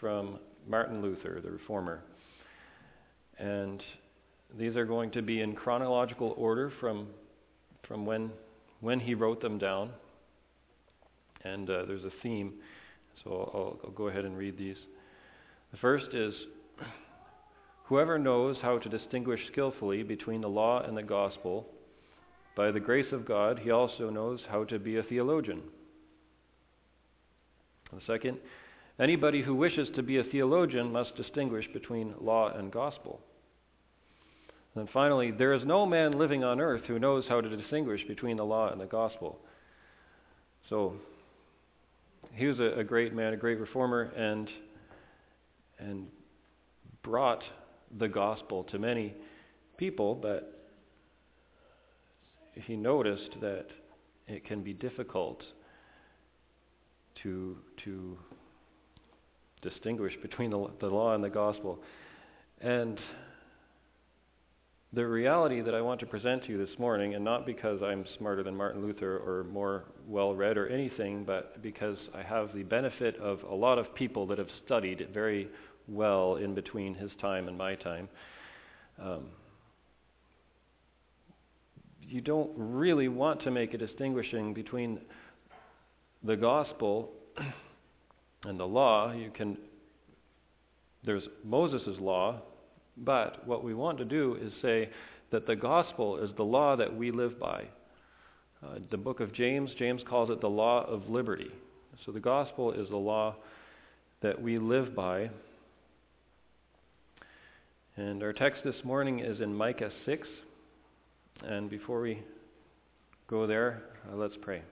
from Martin Luther, the reformer. And these are going to be in chronological order from, from when, when he wrote them down. And uh, there's a theme, so I'll, I'll go ahead and read these. The first is Whoever knows how to distinguish skillfully between the law and the gospel, by the grace of God, he also knows how to be a theologian. The second, anybody who wishes to be a theologian must distinguish between law and gospel. And finally, there is no man living on earth who knows how to distinguish between the law and the gospel. So, he was a, a great man, a great reformer, and and brought the gospel to many people, but he noticed that it can be difficult to to distinguish between the, the law and the gospel. And the reality that I want to present to you this morning, and not because I'm smarter than Martin Luther or more well read or anything, but because I have the benefit of a lot of people that have studied it very well in between his time and my time. Um, you don't really want to make a distinguishing between the gospel and the law. You can there's Moses' law, but what we want to do is say that the gospel is the law that we live by. Uh, the book of James, James calls it the law of liberty. So the gospel is the law that we live by. And our text this morning is in Micah 6. And before we go there, uh, let's pray.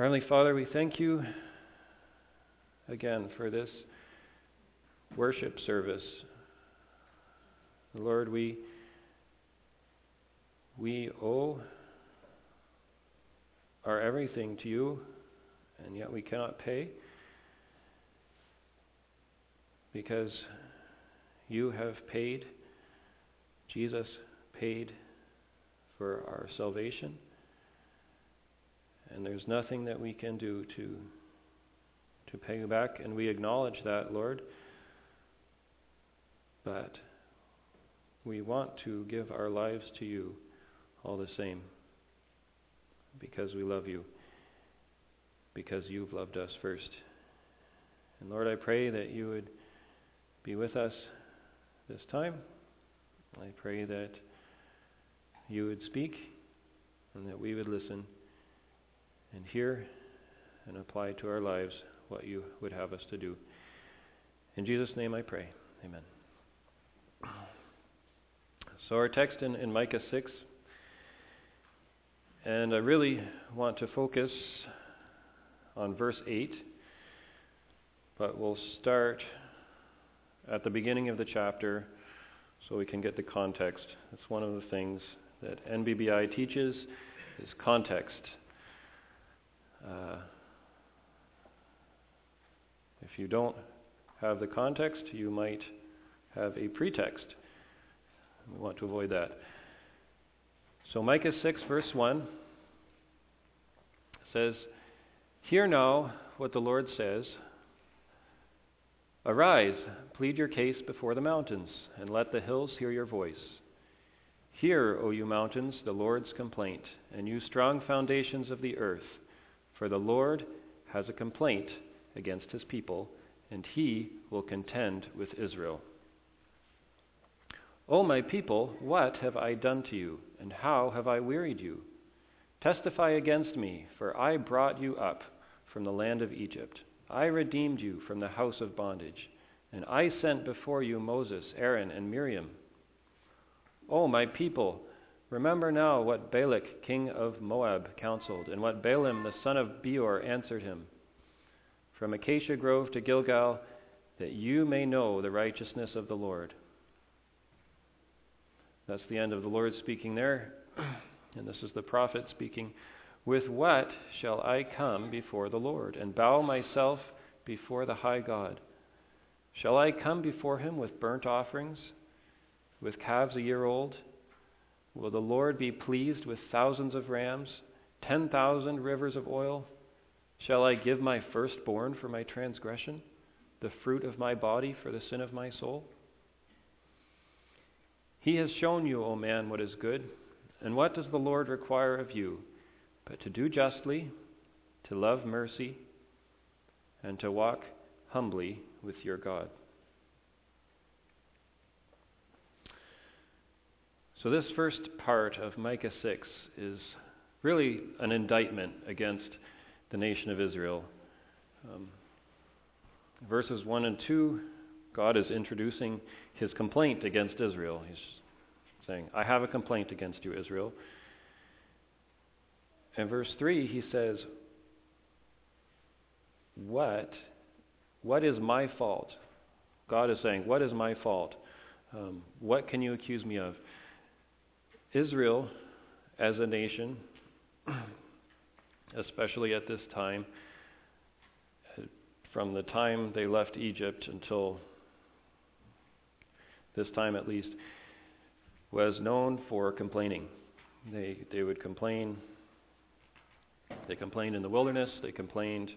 Heavenly Father, we thank you again for this worship service. Lord, we we owe our everything to you, and yet we cannot pay because you have paid, Jesus paid for our salvation. And there's nothing that we can do to, to pay you back, and we acknowledge that, Lord. But we want to give our lives to you all the same because we love you, because you've loved us first. And Lord, I pray that you would be with us this time. I pray that you would speak and that we would listen and hear and apply to our lives what you would have us to do. In Jesus' name I pray. Amen. So, our text in, in Micah 6, and I really want to focus on verse 8, but we'll start at the beginning of the chapter so we can get the context. That's one of the things that NBBI teaches is context. Uh, if you don't have the context, you might have a pretext. We want to avoid that. So Micah 6, verse 1 says, Hear now what the Lord says. Arise, plead your case before the mountains, and let the hills hear your voice. Hear, O you mountains, the Lord's complaint, and you strong foundations of the earth, for the Lord has a complaint against his people, and he will contend with Israel. O my people, what have I done to you, and how have I wearied you? Testify against me, for I brought you up from the land of Egypt. I redeemed you from the house of bondage, and I sent before you Moses, Aaron, and Miriam. O my people, remember now what Balak, king of Moab, counseled, and what Balaam, the son of Beor, answered him. From Acacia Grove to Gilgal, that you may know the righteousness of the Lord. That's the end of the Lord speaking there. And this is the prophet speaking. With what shall I come before the Lord and bow myself before the high God? Shall I come before him with burnt offerings, with calves a year old? Will the Lord be pleased with thousands of rams, ten thousand rivers of oil? Shall I give my firstborn for my transgression, the fruit of my body for the sin of my soul? He has shown you, O man, what is good. And what does the Lord require of you? But to do justly, to love mercy, and to walk humbly with your God. So, this first part of Micah 6 is really an indictment against the nation of Israel. Um, verses 1 and 2, God is introducing his complaint against Israel. He's saying, I have a complaint against you, Israel. And verse 3, he says, What? What is my fault? God is saying, What is my fault? Um, what can you accuse me of? Israel, as a nation, especially at this time, from the time they left Egypt until this time at least, was known for complaining. They, they would complain. They complained in the wilderness. They complained.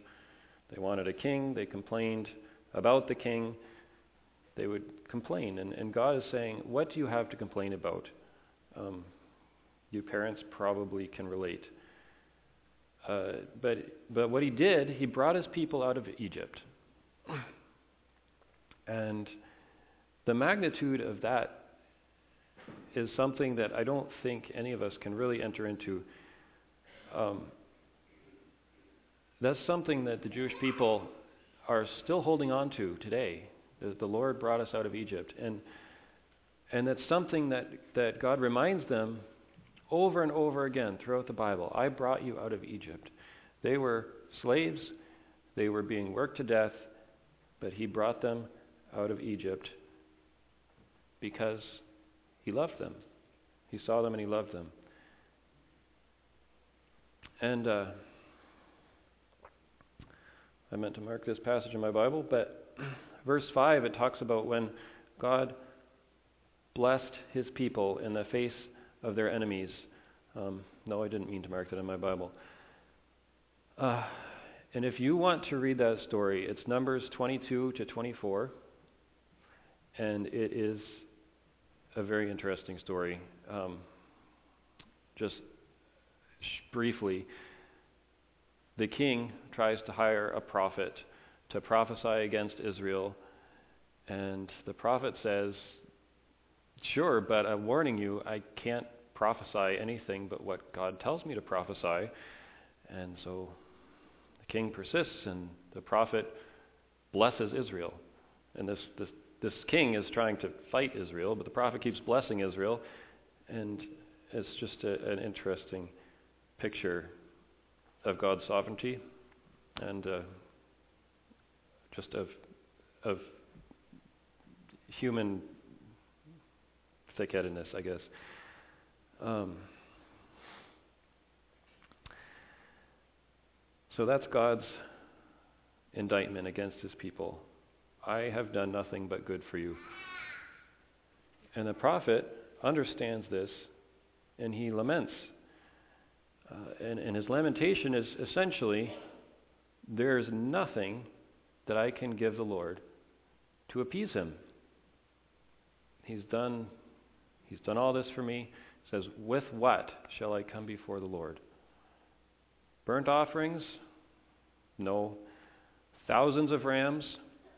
They wanted a king. They complained about the king. They would complain. And, and God is saying, What do you have to complain about? Um, you parents probably can relate. Uh, but, but what he did, he brought his people out of Egypt. And the magnitude of that is something that I don't think any of us can really enter into. Um, that's something that the Jewish people are still holding on to today. The, the Lord brought us out of Egypt. And, and that's something that, that God reminds them over and over again throughout the Bible. I brought you out of Egypt. They were slaves, they were being worked to death, but He brought them out of Egypt because he loved them. He saw them and he loved them. And uh, I meant to mark this passage in my Bible, but verse 5, it talks about when God blessed his people in the face of their enemies. Um, no, I didn't mean to mark that in my Bible. Uh, and if you want to read that story, it's Numbers 22 to 24. And it is a very interesting story. Um, just sh- briefly, the king tries to hire a prophet to prophesy against Israel, and the prophet says, Sure, but I'm warning you, I can't prophesy anything but what God tells me to prophesy. And so the king persists, and the prophet blesses Israel. And this, this this king is trying to fight Israel, but the prophet keeps blessing Israel. And it's just a, an interesting picture of God's sovereignty and uh, just of, of human thick-headedness, I guess. Um, so that's God's indictment against his people. I have done nothing but good for you. And the prophet understands this and he laments. Uh, and, and his lamentation is essentially there's nothing that I can give the Lord to appease him. He's done, he's done all this for me. He says, With what shall I come before the Lord? Burnt offerings? No. Thousands of rams?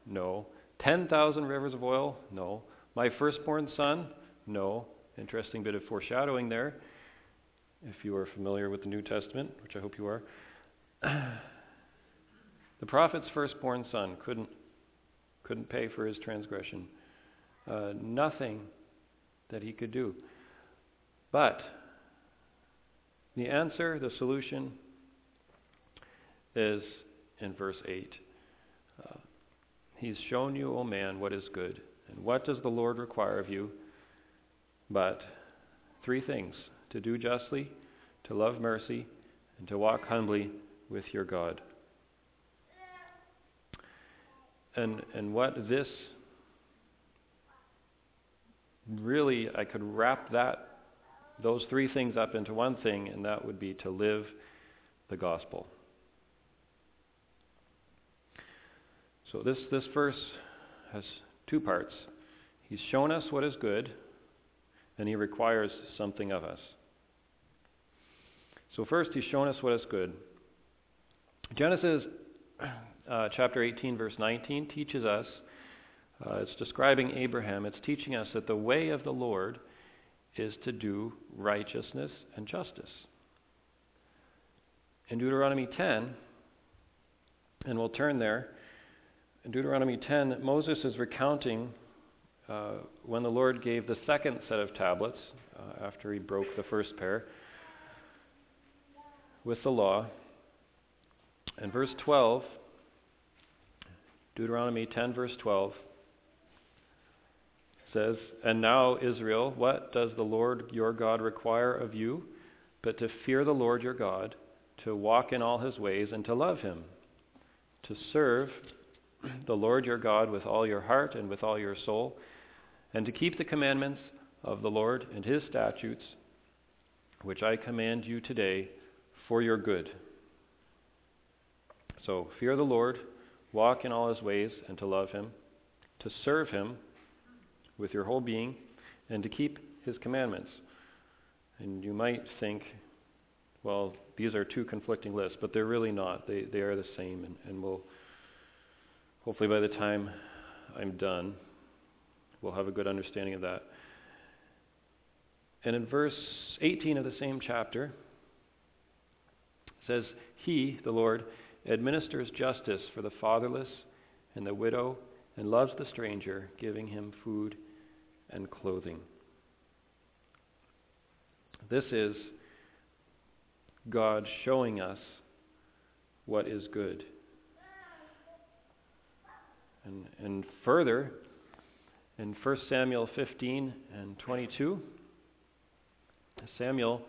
No. 10,000 rivers of oil? No. My firstborn son? No. Interesting bit of foreshadowing there, if you are familiar with the New Testament, which I hope you are. the prophet's firstborn son couldn't, couldn't pay for his transgression. Uh, nothing that he could do. But the answer, the solution, is in verse 8. Uh, He's shown you, O man, what is good. And what does the Lord require of you? But three things to do justly, to love mercy, and to walk humbly with your God. And, and what this really, I could wrap that, those three things up into one thing, and that would be to live the gospel. So this, this verse has two parts. He's shown us what is good, and he requires something of us. So, first, he's shown us what is good. Genesis uh, chapter 18, verse 19, teaches us, uh, it's describing Abraham, it's teaching us that the way of the Lord is to do righteousness and justice. In Deuteronomy 10, and we'll turn there, in Deuteronomy 10, Moses is recounting uh, when the Lord gave the second set of tablets uh, after he broke the first pair with the law. In verse 12, Deuteronomy 10, verse 12 says, And now, Israel, what does the Lord your God require of you but to fear the Lord your God, to walk in all his ways, and to love him, to serve the Lord your God with all your heart and with all your soul, and to keep the commandments of the Lord and his statutes, which I command you today for your good. So, fear the Lord, walk in all his ways, and to love him, to serve him with your whole being, and to keep his commandments. And you might think, well, these are two conflicting lists, but they're really not. They, they are the same, and, and we'll, hopefully, by the time I'm done, we'll have a good understanding of that. And in verse 18 of the same chapter, says, He, the Lord, administers justice for the fatherless and the widow, and loves the stranger, giving him food and clothing. This is God showing us what is good. And, and further, in 1 Samuel 15 and 22, Samuel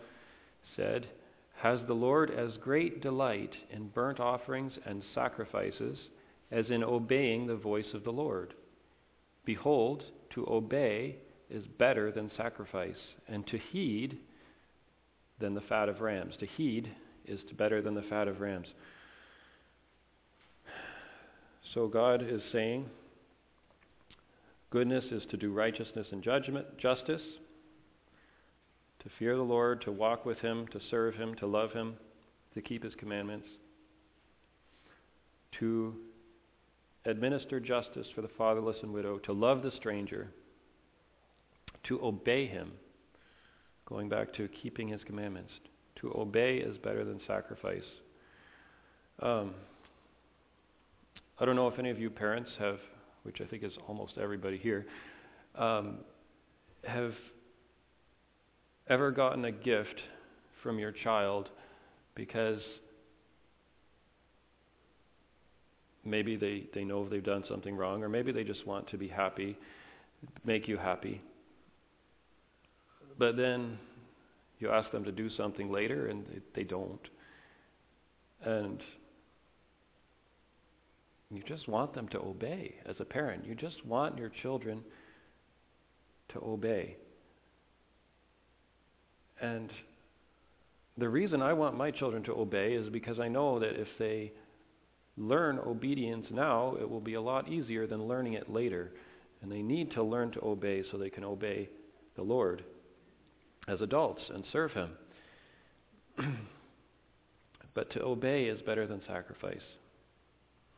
said, Has the Lord as great delight in burnt offerings and sacrifices as in obeying the voice of the Lord? Behold, to obey is better than sacrifice, and to heed than the fat of rams. To heed is better than the fat of rams. So God is saying, goodness is to do righteousness and judgment, justice, to fear the Lord, to walk with Him, to serve Him, to love Him, to keep His commandments, to administer justice for the fatherless and widow, to love the stranger, to obey Him Going back to keeping his commandments. To obey is better than sacrifice. Um, I don't know if any of you parents have, which I think is almost everybody here, um, have ever gotten a gift from your child because maybe they, they know they've done something wrong, or maybe they just want to be happy, make you happy. But then you ask them to do something later and they, they don't. And you just want them to obey as a parent. You just want your children to obey. And the reason I want my children to obey is because I know that if they learn obedience now, it will be a lot easier than learning it later. And they need to learn to obey so they can obey the Lord as adults and serve Him. but to obey is better than sacrifice.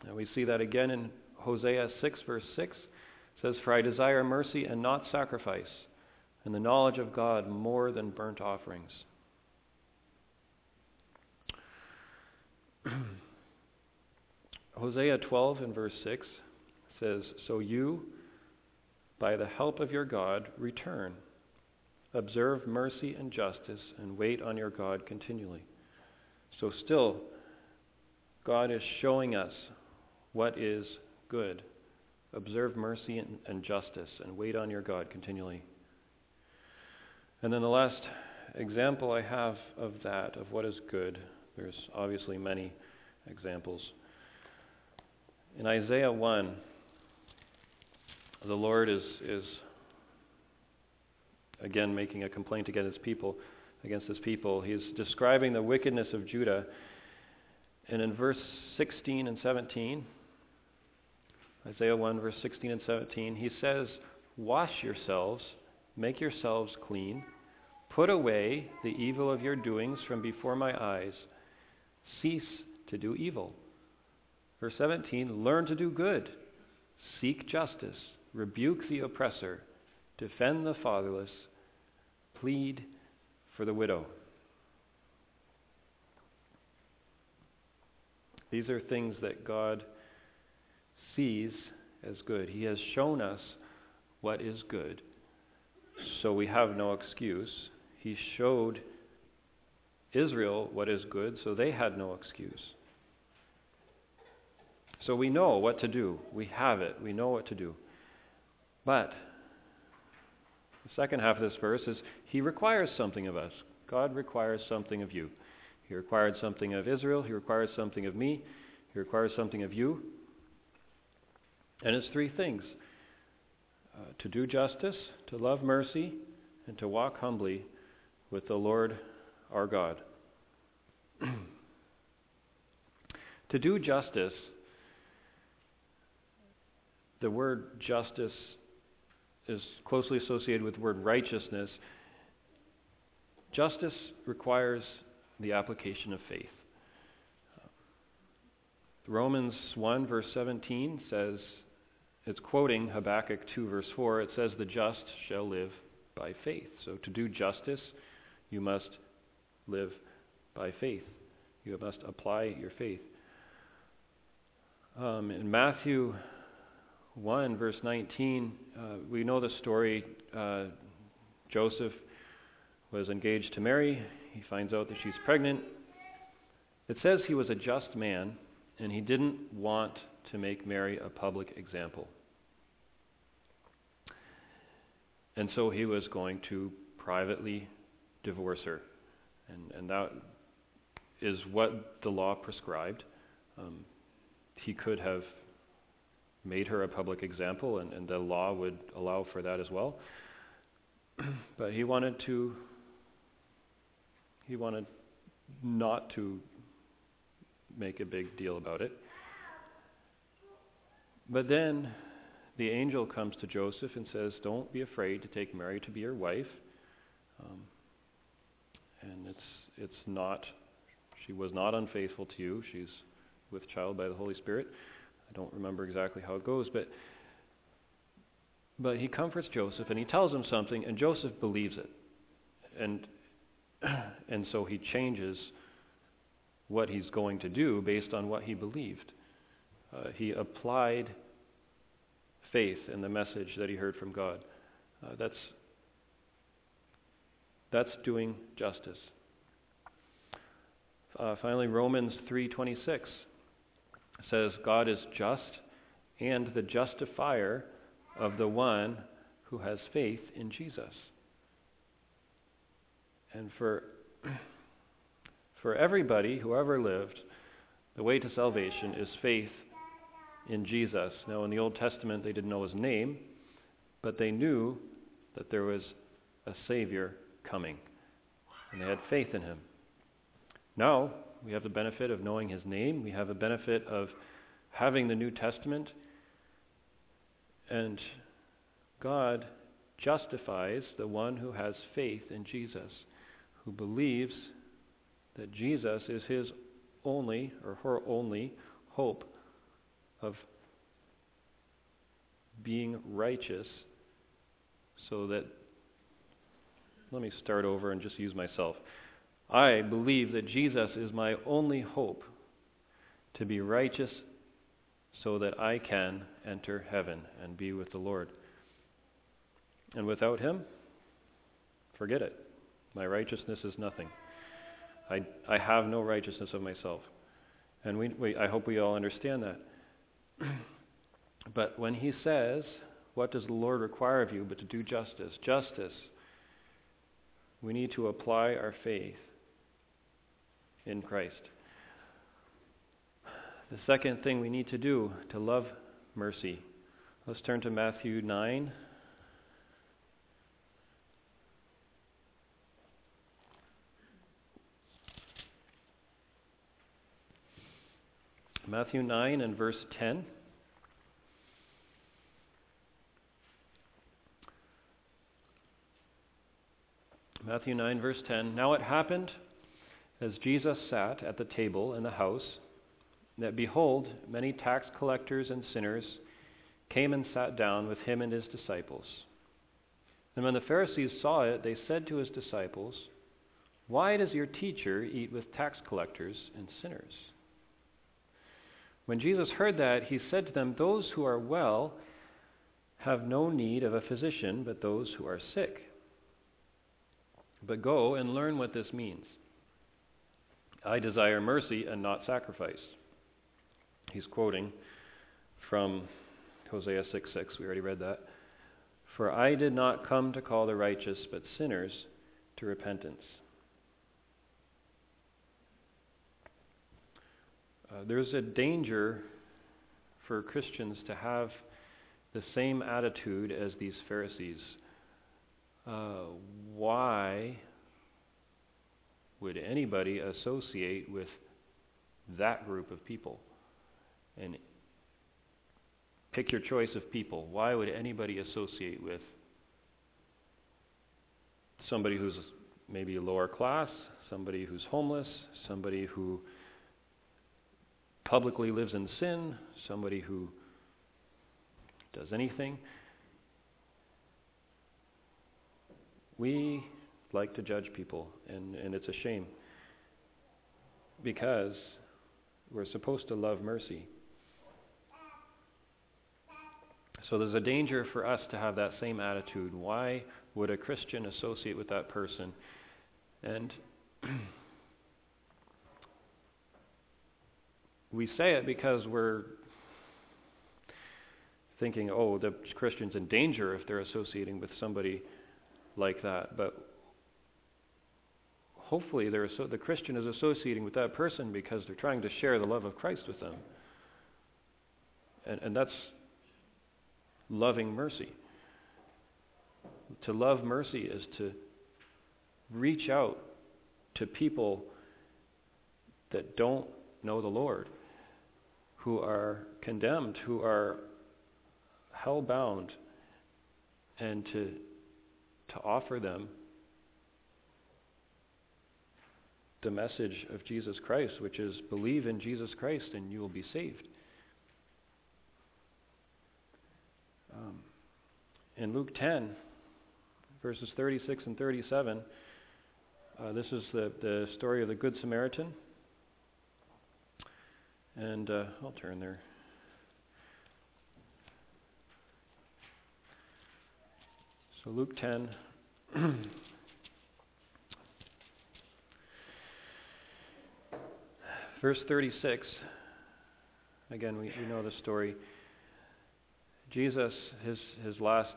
And we see that again in Hosea 6, verse 6. It says, For I desire mercy and not sacrifice, and the knowledge of God more than burnt offerings. Hosea 12 and verse 6 says, So you, by the help of your God, return Observe mercy and justice and wait on your God continually. So, still, God is showing us what is good. Observe mercy and, and, justice and wait on your God continually. And then the last example I have of that, of what is good, there's obviously many examples. In Isaiah 1, the Lord is, is again making a complaint against his people, against his people. He's describing the wickedness of Judah. And in verse 16 and 17, Isaiah 1, verse 16 and 17, he says, Wash yourselves, make yourselves clean, put away the evil of your doings from before my eyes, cease to do evil. Verse 17, learn to do good, seek justice, rebuke the oppressor, defend the fatherless, plead for the widow. These are things that God sees as good. He has shown us what is good, so we have no excuse. He showed Israel what is good, so they had no excuse. So we know what to do. We have it. We know what to do. But the second half of this verse is He requires something of us. God requires something of you. He required something of Israel. He requires something of me. He requires something of you. And it's three things uh, to do justice, to love mercy, and to walk humbly with the Lord our God. to do justice, the word justice is closely associated with the word righteousness. Justice requires the application of faith. Romans 1, verse 17 says, it's quoting Habakkuk 2, verse 4. It says, The just shall live by faith. So to do justice, you must live by faith. You must apply your faith. Um, in Matthew 1, verse 19, uh, we know the story. Uh, Joseph was engaged to Mary. He finds out that she's pregnant. It says he was a just man, and he didn't want to make Mary a public example. And so he was going to privately divorce her. And, and that is what the law prescribed. Um, he could have made her a public example, and, and the law would allow for that as well. but he wanted to, he wanted not to make a big deal about it. But then the angel comes to Joseph and says, Don't be afraid to take Mary to be your wife. Um, and it's, it's not, she was not unfaithful to you. She's with child by the Holy Spirit. I don't remember exactly how it goes, but, but he comforts Joseph and he tells him something, and Joseph believes it. And, and so he changes what he's going to do based on what he believed. Uh, he applied faith in the message that he heard from God. Uh, that's, that's doing justice. Uh, finally, Romans 3:26 says, "God is just and the justifier of the one who has faith in Jesus." And for for everybody who ever lived, the way to salvation is faith in Jesus. Now, in the Old Testament, they didn't know his name, but they knew that there was a Savior coming, and they had faith in him. Now, we have the benefit of knowing his name, we have the benefit of having the New Testament, and God justifies the one who has faith in Jesus, who believes that Jesus is his only or her only hope of being righteous so that let me start over and just use myself. I believe that Jesus is my only hope to be righteous so that I can enter heaven and be with the Lord. And without him, forget it. My righteousness is nothing. I, I have no righteousness of myself. And we, we, I hope we all understand that. but when he says, What does the Lord require of you but to do justice? Justice. We need to apply our faith in Christ. The second thing we need to do to love mercy. Let's turn to Matthew 9. Matthew 9 and verse 10. Matthew 9, verse 10. Now it happened as Jesus sat at the table in the house, that behold, many tax collectors and sinners came and sat down with him and his disciples. And when the Pharisees saw it, they said to his disciples, Why does your teacher eat with tax collectors and sinners? When Jesus heard that, he said to them, Those who are well have no need of a physician, but those who are sick. But go and learn what this means. I desire mercy and not sacrifice. He's quoting from Hosea 6 6. We already read that. For I did not come to call the righteous, but sinners to repentance. Uh, there's a danger for Christians to have the same attitude as these Pharisees. Uh, why would anybody associate with that group of people? And pick your choice of people. Why would anybody associate with somebody who's maybe lower class, somebody who's homeless, somebody who publicly lives in sin, somebody who does anything. We like to judge people, and, and it's a shame because we're supposed to love mercy. So there's a danger for us to have that same attitude. Why would a Christian associate with that person? And we say it because we're thinking, oh, the Christian's in danger if they're associating with somebody like that. But hopefully, they're, the Christian is associating with that person because they're trying to share the love of Christ with them. And, and that's loving mercy. To love mercy is to reach out to people that don't know the Lord, who are condemned, who are hell bound, and to, to offer them the message of Jesus Christ, which is believe in Jesus Christ and you will be saved. Um, in Luke 10, verses 36 and 37, uh, this is the, the story of the Good Samaritan. And uh, I'll turn there. So, Luke 10. Verse 36. Again, we, we know the story. Jesus, his, his last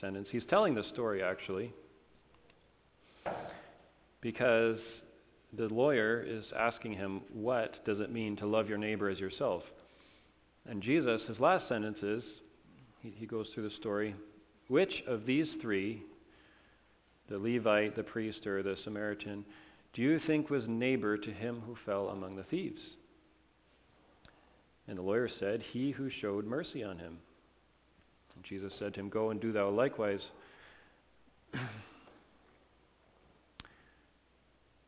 sentence, he's telling the story actually, because the lawyer is asking him, What does it mean to love your neighbor as yourself? And Jesus, his last sentence is, he, he goes through the story, which of these three, the Levite, the priest, or the Samaritan, do you think was neighbor to him who fell among the thieves? And the lawyer said, He who showed mercy on him. And Jesus said to him, Go and do thou likewise.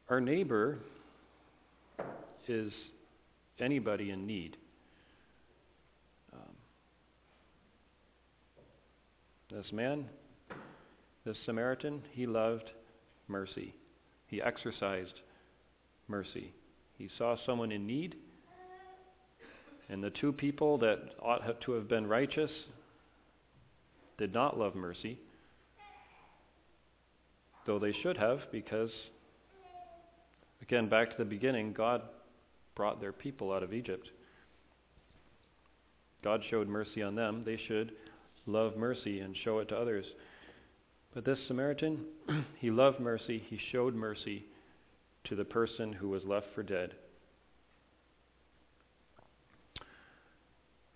Our neighbor is anybody in need. Um, this man, this Samaritan, he loved mercy. He exercised mercy. He saw someone in need, and the two people that ought to have been righteous did not love mercy, though they should have, because, again, back to the beginning, God brought their people out of Egypt. God showed mercy on them. They should love mercy and show it to others. But this Samaritan, he loved mercy. He showed mercy to the person who was left for dead.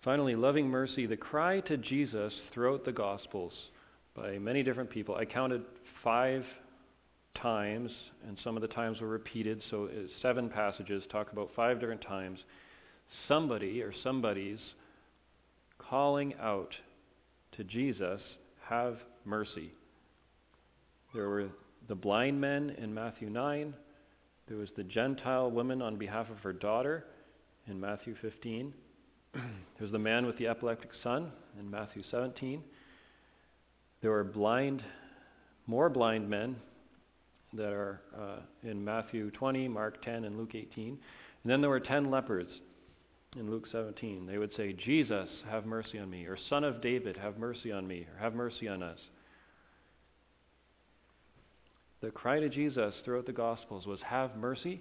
Finally, loving mercy, the cry to Jesus throughout the Gospels by many different people. I counted five times, and some of the times were repeated, so uh, seven passages talk about five different times. Somebody or somebody's calling out to Jesus, have mercy. There were the blind men in Matthew 9. There was the Gentile woman on behalf of her daughter in Matthew 15. There's the man with the epileptic son in Matthew 17. There were blind, more blind men that are uh, in Matthew 20, Mark 10, and Luke 18. And then there were 10 lepers in Luke 17. They would say, Jesus, have mercy on me, or Son of David, have mercy on me, or have mercy on us. The cry to Jesus throughout the Gospels was, Have mercy.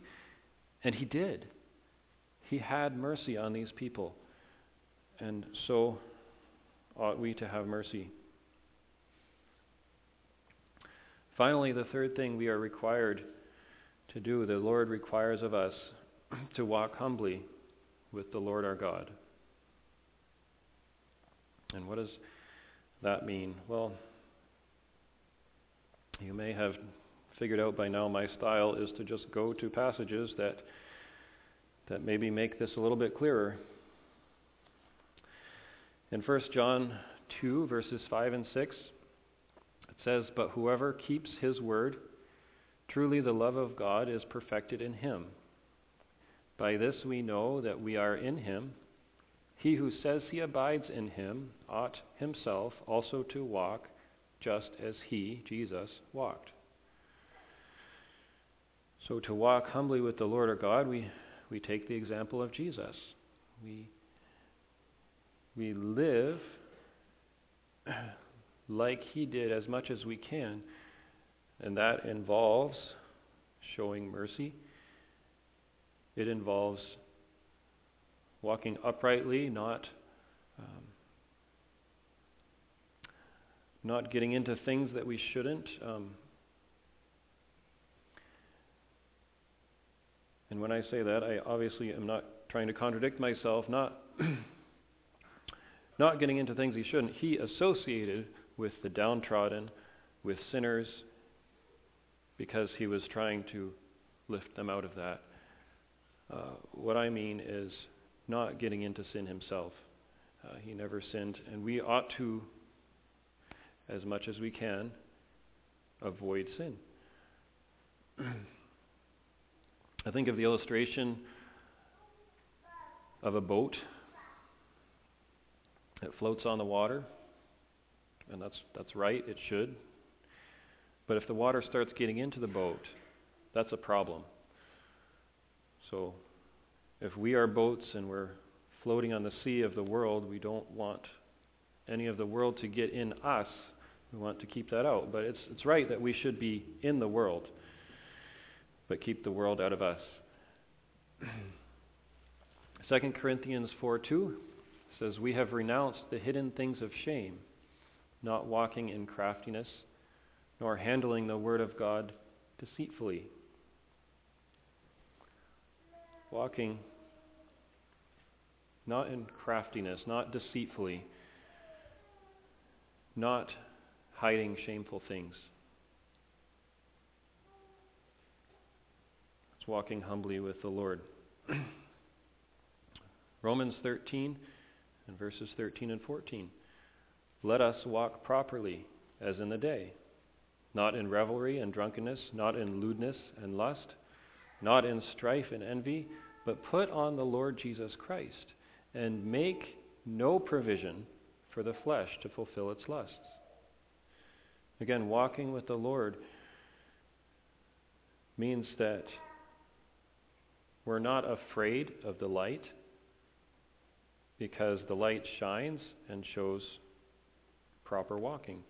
And he did. He had mercy on these people. And so ought we to have mercy. Finally, the third thing we are required to do, the Lord requires of us to walk humbly with the Lord our God. And what does that mean? Well, you may have figured out by now my style is to just go to passages that that maybe make this a little bit clearer. In 1 John 2 verses 5 and 6 it says, "But whoever keeps his word, truly the love of God is perfected in him." By this we know that we are in him. He who says he abides in him ought himself also to walk just as he, Jesus, walked. So to walk humbly with the Lord our God, we, we take the example of Jesus. We, we live like he did as much as we can, and that involves showing mercy it involves walking uprightly, not um, not getting into things that we shouldn't. Um, and when I say that, I obviously am not trying to contradict myself. Not not getting into things he shouldn't. He associated with the downtrodden, with sinners, because he was trying to lift them out of that. Uh, what I mean is not getting into sin himself. Uh, he never sinned, and we ought to, as much as we can, avoid sin. I think of the illustration of a boat that floats on the water, and that's, that's right, it should. But if the water starts getting into the boat, that's a problem. So if we are boats and we're floating on the sea of the world, we don't want any of the world to get in us. We want to keep that out. But it's, it's right that we should be in the world, but keep the world out of us. 2 Corinthians 4 2 says, We have renounced the hidden things of shame, not walking in craftiness, nor handling the word of God deceitfully walking not in craftiness, not deceitfully, not hiding shameful things. It's walking humbly with the Lord. Romans 13 and verses 13 and 14. Let us walk properly as in the day, not in revelry and drunkenness, not in lewdness and lust, not in strife and envy but put on the Lord Jesus Christ and make no provision for the flesh to fulfill its lusts. Again, walking with the Lord means that we're not afraid of the light because the light shines and shows proper walking.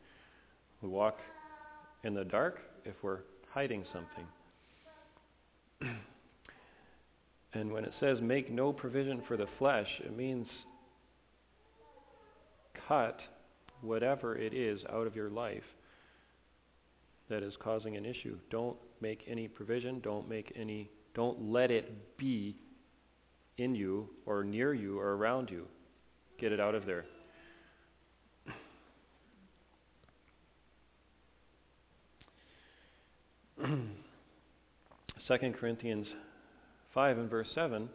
We walk in the dark if we're hiding something. And when it says make no provision for the flesh, it means cut whatever it is out of your life that is causing an issue. Don't make any provision, don't make any don't let it be in you or near you or around you. Get it out of there. Second Corinthians 5 and verse 7,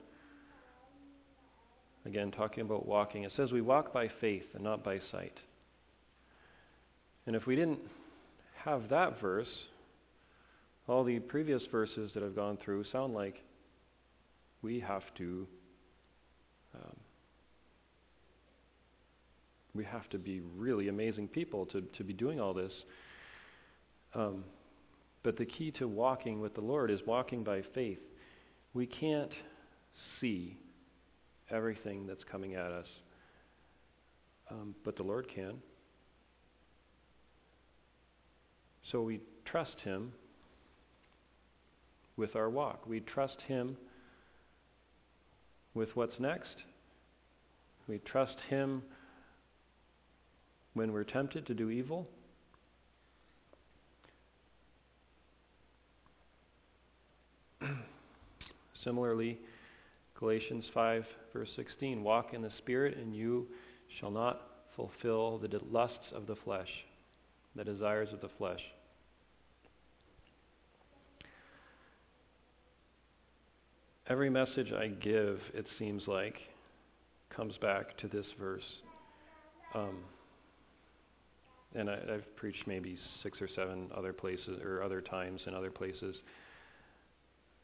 again talking about walking, it says we walk by faith and not by sight. And if we didn't have that verse, all the previous verses that I've gone through sound like we have to um, we have to be really amazing people to, to be doing all this. Um, but the key to walking with the Lord is walking by faith. We can't see everything that's coming at us, um, but the Lord can. So we trust Him with our walk. We trust Him with what's next. We trust Him when we're tempted to do evil. Similarly, Galatians 5, verse 16 Walk in the Spirit, and you shall not fulfill the lusts of the flesh, the desires of the flesh. Every message I give, it seems like, comes back to this verse. Um, and I, have preached maybe six or seven other places or other times in other places.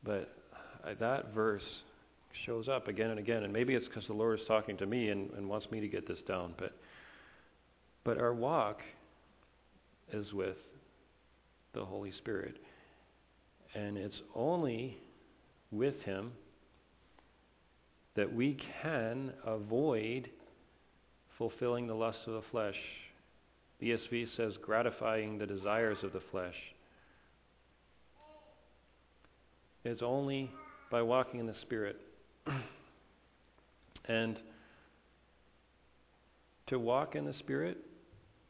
But I, that verse shows up again and again, and maybe it's because the Lord is talking to me and, and wants me to get this down. But but our walk is with the Holy Spirit, and it's only with Him that we can avoid fulfilling the lusts of the flesh the ESV says, gratifying the desires of the flesh. It's only by walking in the Spirit. and to walk in the Spirit,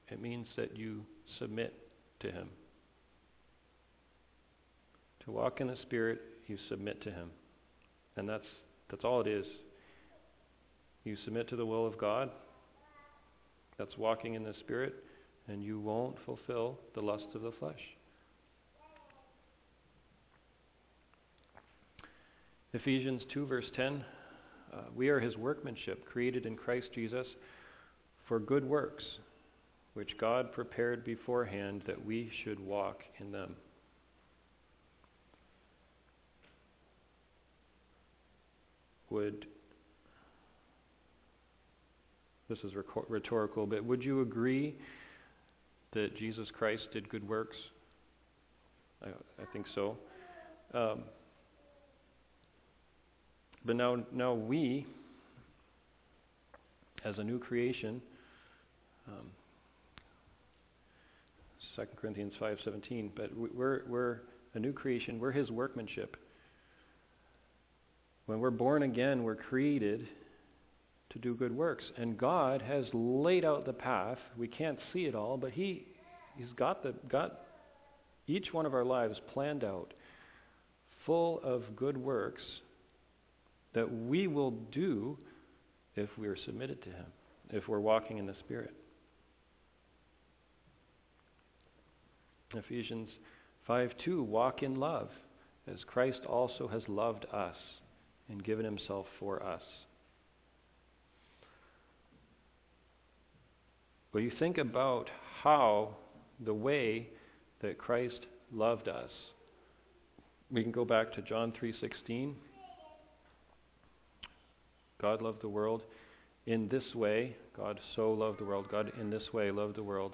it means that you submit to Him. To walk in the Spirit, you submit to Him. And that's, that's all it is. You submit to the will of God. That's walking in the Spirit and you won't fulfill the lust of the flesh. Ephesians 2, verse 10 uh, We are his workmanship, created in Christ Jesus for good works, which God prepared beforehand that we should walk in them. Would this is rhetorical, but would you agree that Jesus Christ did good works? I, I think so. Um, but now, now we, as a new creation, um, 2 Corinthians 5:17. But we're we're a new creation. We're His workmanship. When we're born again, we're created to do good works. And God has laid out the path. We can't see it all, but He, He's got, the, got each one of our lives planned out, full of good works that we will do if we are submitted to Him, if we're walking in the Spirit. Ephesians 5 2 Walk in love, as Christ also has loved us and given Himself for us. But you think about how the way that Christ loved us. We can go back to John 3:16. God loved the world in this way. God so loved the world. God in this way loved the world.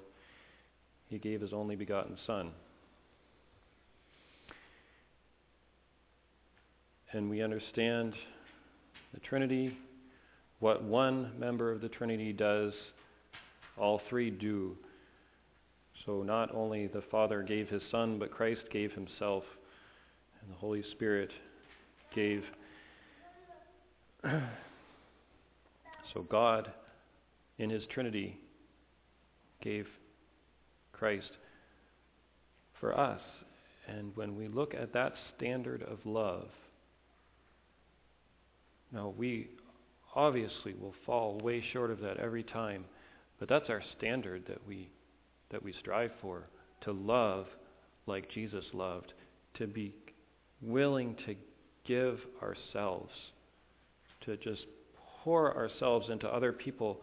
He gave his only begotten son. And we understand the Trinity, what one member of the Trinity does all three do. So not only the Father gave his Son, but Christ gave himself, and the Holy Spirit gave. so God, in his Trinity, gave Christ for us. And when we look at that standard of love, now we obviously will fall way short of that every time. But that's our standard that we, that we strive for to love like Jesus loved, to be willing to give ourselves, to just pour ourselves into other people.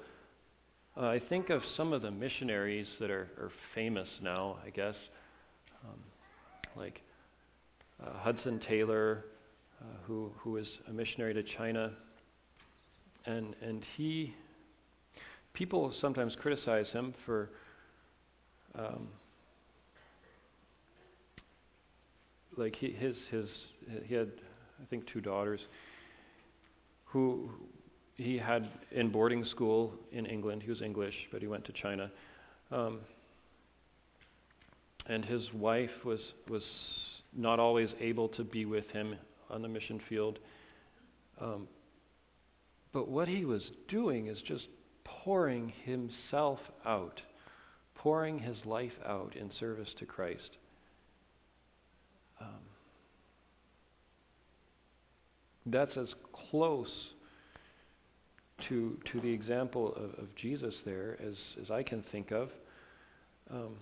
Uh, I think of some of the missionaries that are, are famous now, I guess, um, like uh, Hudson Taylor, who, who was a missionary to China. And, and he, people sometimes criticize him for um, like he, his, his, he had, I think, two daughters who he had in boarding school in England. He was English, but he went to China. Um, and his wife was, was not always able to be with him on the mission field. Um, but what he was doing is just pouring himself out, pouring his life out in service to Christ. Um, that's as close to to the example of, of Jesus there as, as I can think of. Um,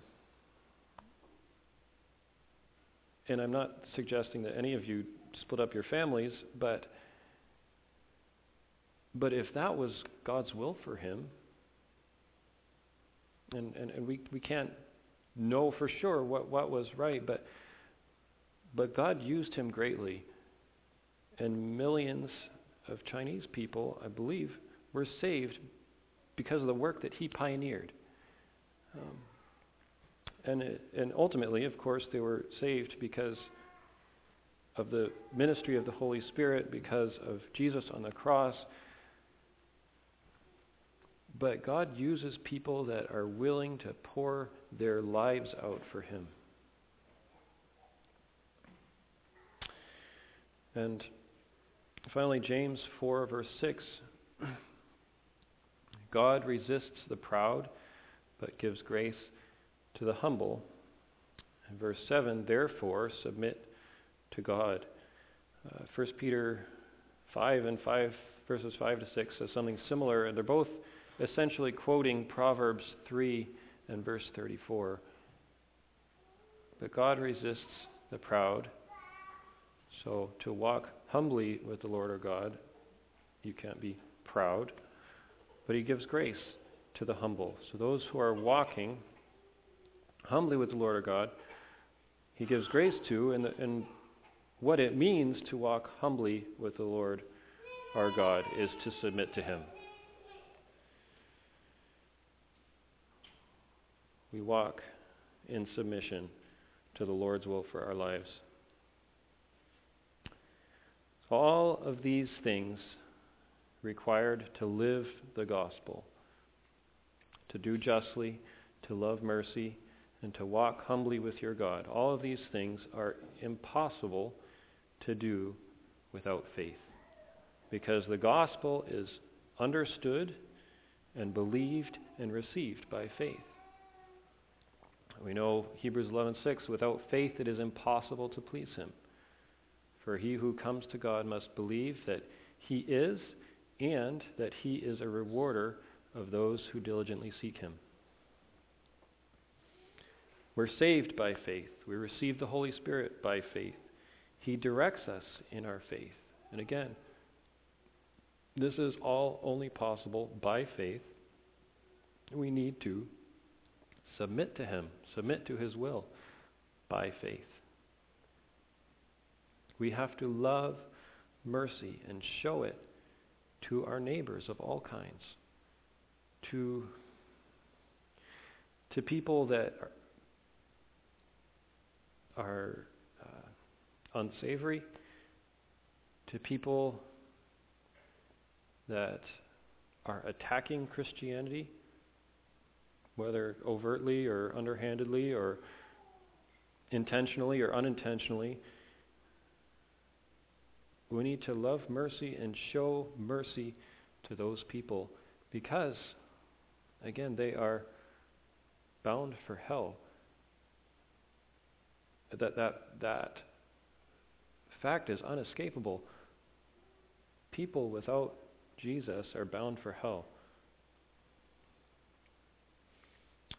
and I'm not suggesting that any of you split up your families, but but if that was God's will for him, and, and, and we, we can't know for sure what, what was right, but but God used him greatly. And millions of Chinese people, I believe, were saved because of the work that he pioneered. Um, and, it, and ultimately, of course, they were saved because of the ministry of the Holy Spirit, because of Jesus on the cross. But God uses people that are willing to pour their lives out for Him. And finally, James 4, verse 6 God resists the proud, but gives grace to the humble. And verse 7 Therefore, submit to God. Uh, 1 Peter 5 and 5, verses 5 to 6 says something similar, and they're both essentially quoting Proverbs 3 and verse 34. But God resists the proud so to walk humbly with the Lord our God, you can't be proud, but He gives grace to the humble. So those who are walking humbly with the Lord our God, He gives grace to, and, and what it means to walk humbly with the Lord our God is to submit to Him. We walk in submission to the Lord's will for our lives. All of these things required to live the gospel, to do justly, to love mercy, and to walk humbly with your God. All of these things are impossible to do without faith. Because the gospel is understood and believed and received by faith. We know Hebrews 11:6 without faith it is impossible to please him. For he who comes to God must believe that he is and that he is a rewarder of those who diligently seek him. We're saved by faith. We receive the Holy Spirit by faith. He directs us in our faith. And again, this is all only possible by faith. We need to submit to Him, submit to His will by faith. We have to love mercy and show it to our neighbors of all kinds, to, to people that are, are unsavory, to people that are attacking Christianity, whether overtly or underhandedly or intentionally or unintentionally. We need to love mercy and show mercy to those people because, again, they are bound for hell. That, that, that fact is unescapable. People without Jesus are bound for hell.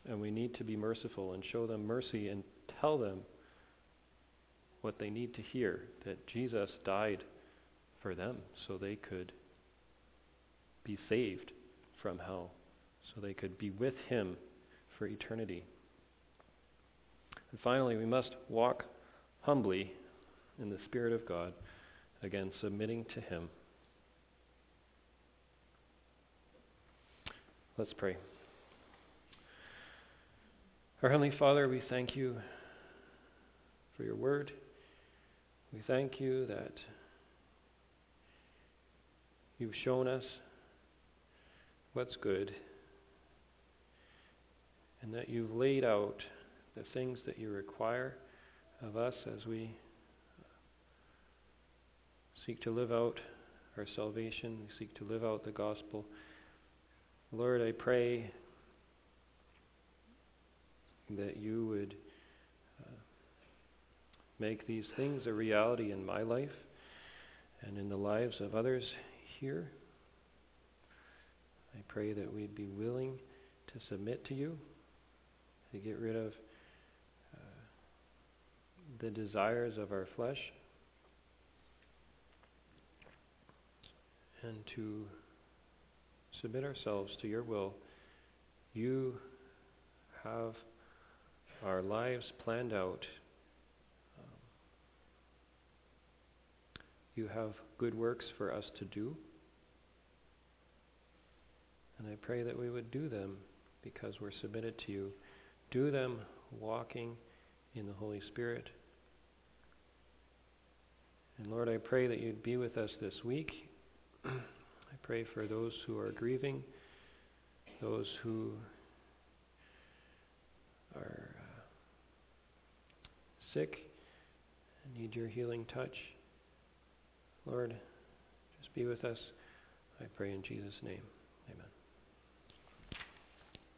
And we need to be merciful and show them mercy and tell them what they need to hear that Jesus died for them so they could be saved from hell, so they could be with Him for eternity. And finally, we must walk humbly in the Spirit of God, again submitting to Him. Let's pray. Our Heavenly Father, we thank you for your word. We thank you that you've shown us what's good and that you've laid out the things that you require of us as we seek to live out our salvation, we seek to live out the gospel. Lord, I pray that you would uh, make these things a reality in my life and in the lives of others here. I pray that we'd be willing to submit to you, to get rid of uh, the desires of our flesh, and to submit ourselves to your will. You have our lives planned out. Um, you have good works for us to do. And I pray that we would do them because we're submitted to you. Do them walking in the Holy Spirit. And Lord, I pray that you'd be with us this week. I pray for those who are grieving, those who are uh, sick and need your healing touch. Lord, just be with us. I pray in Jesus' name.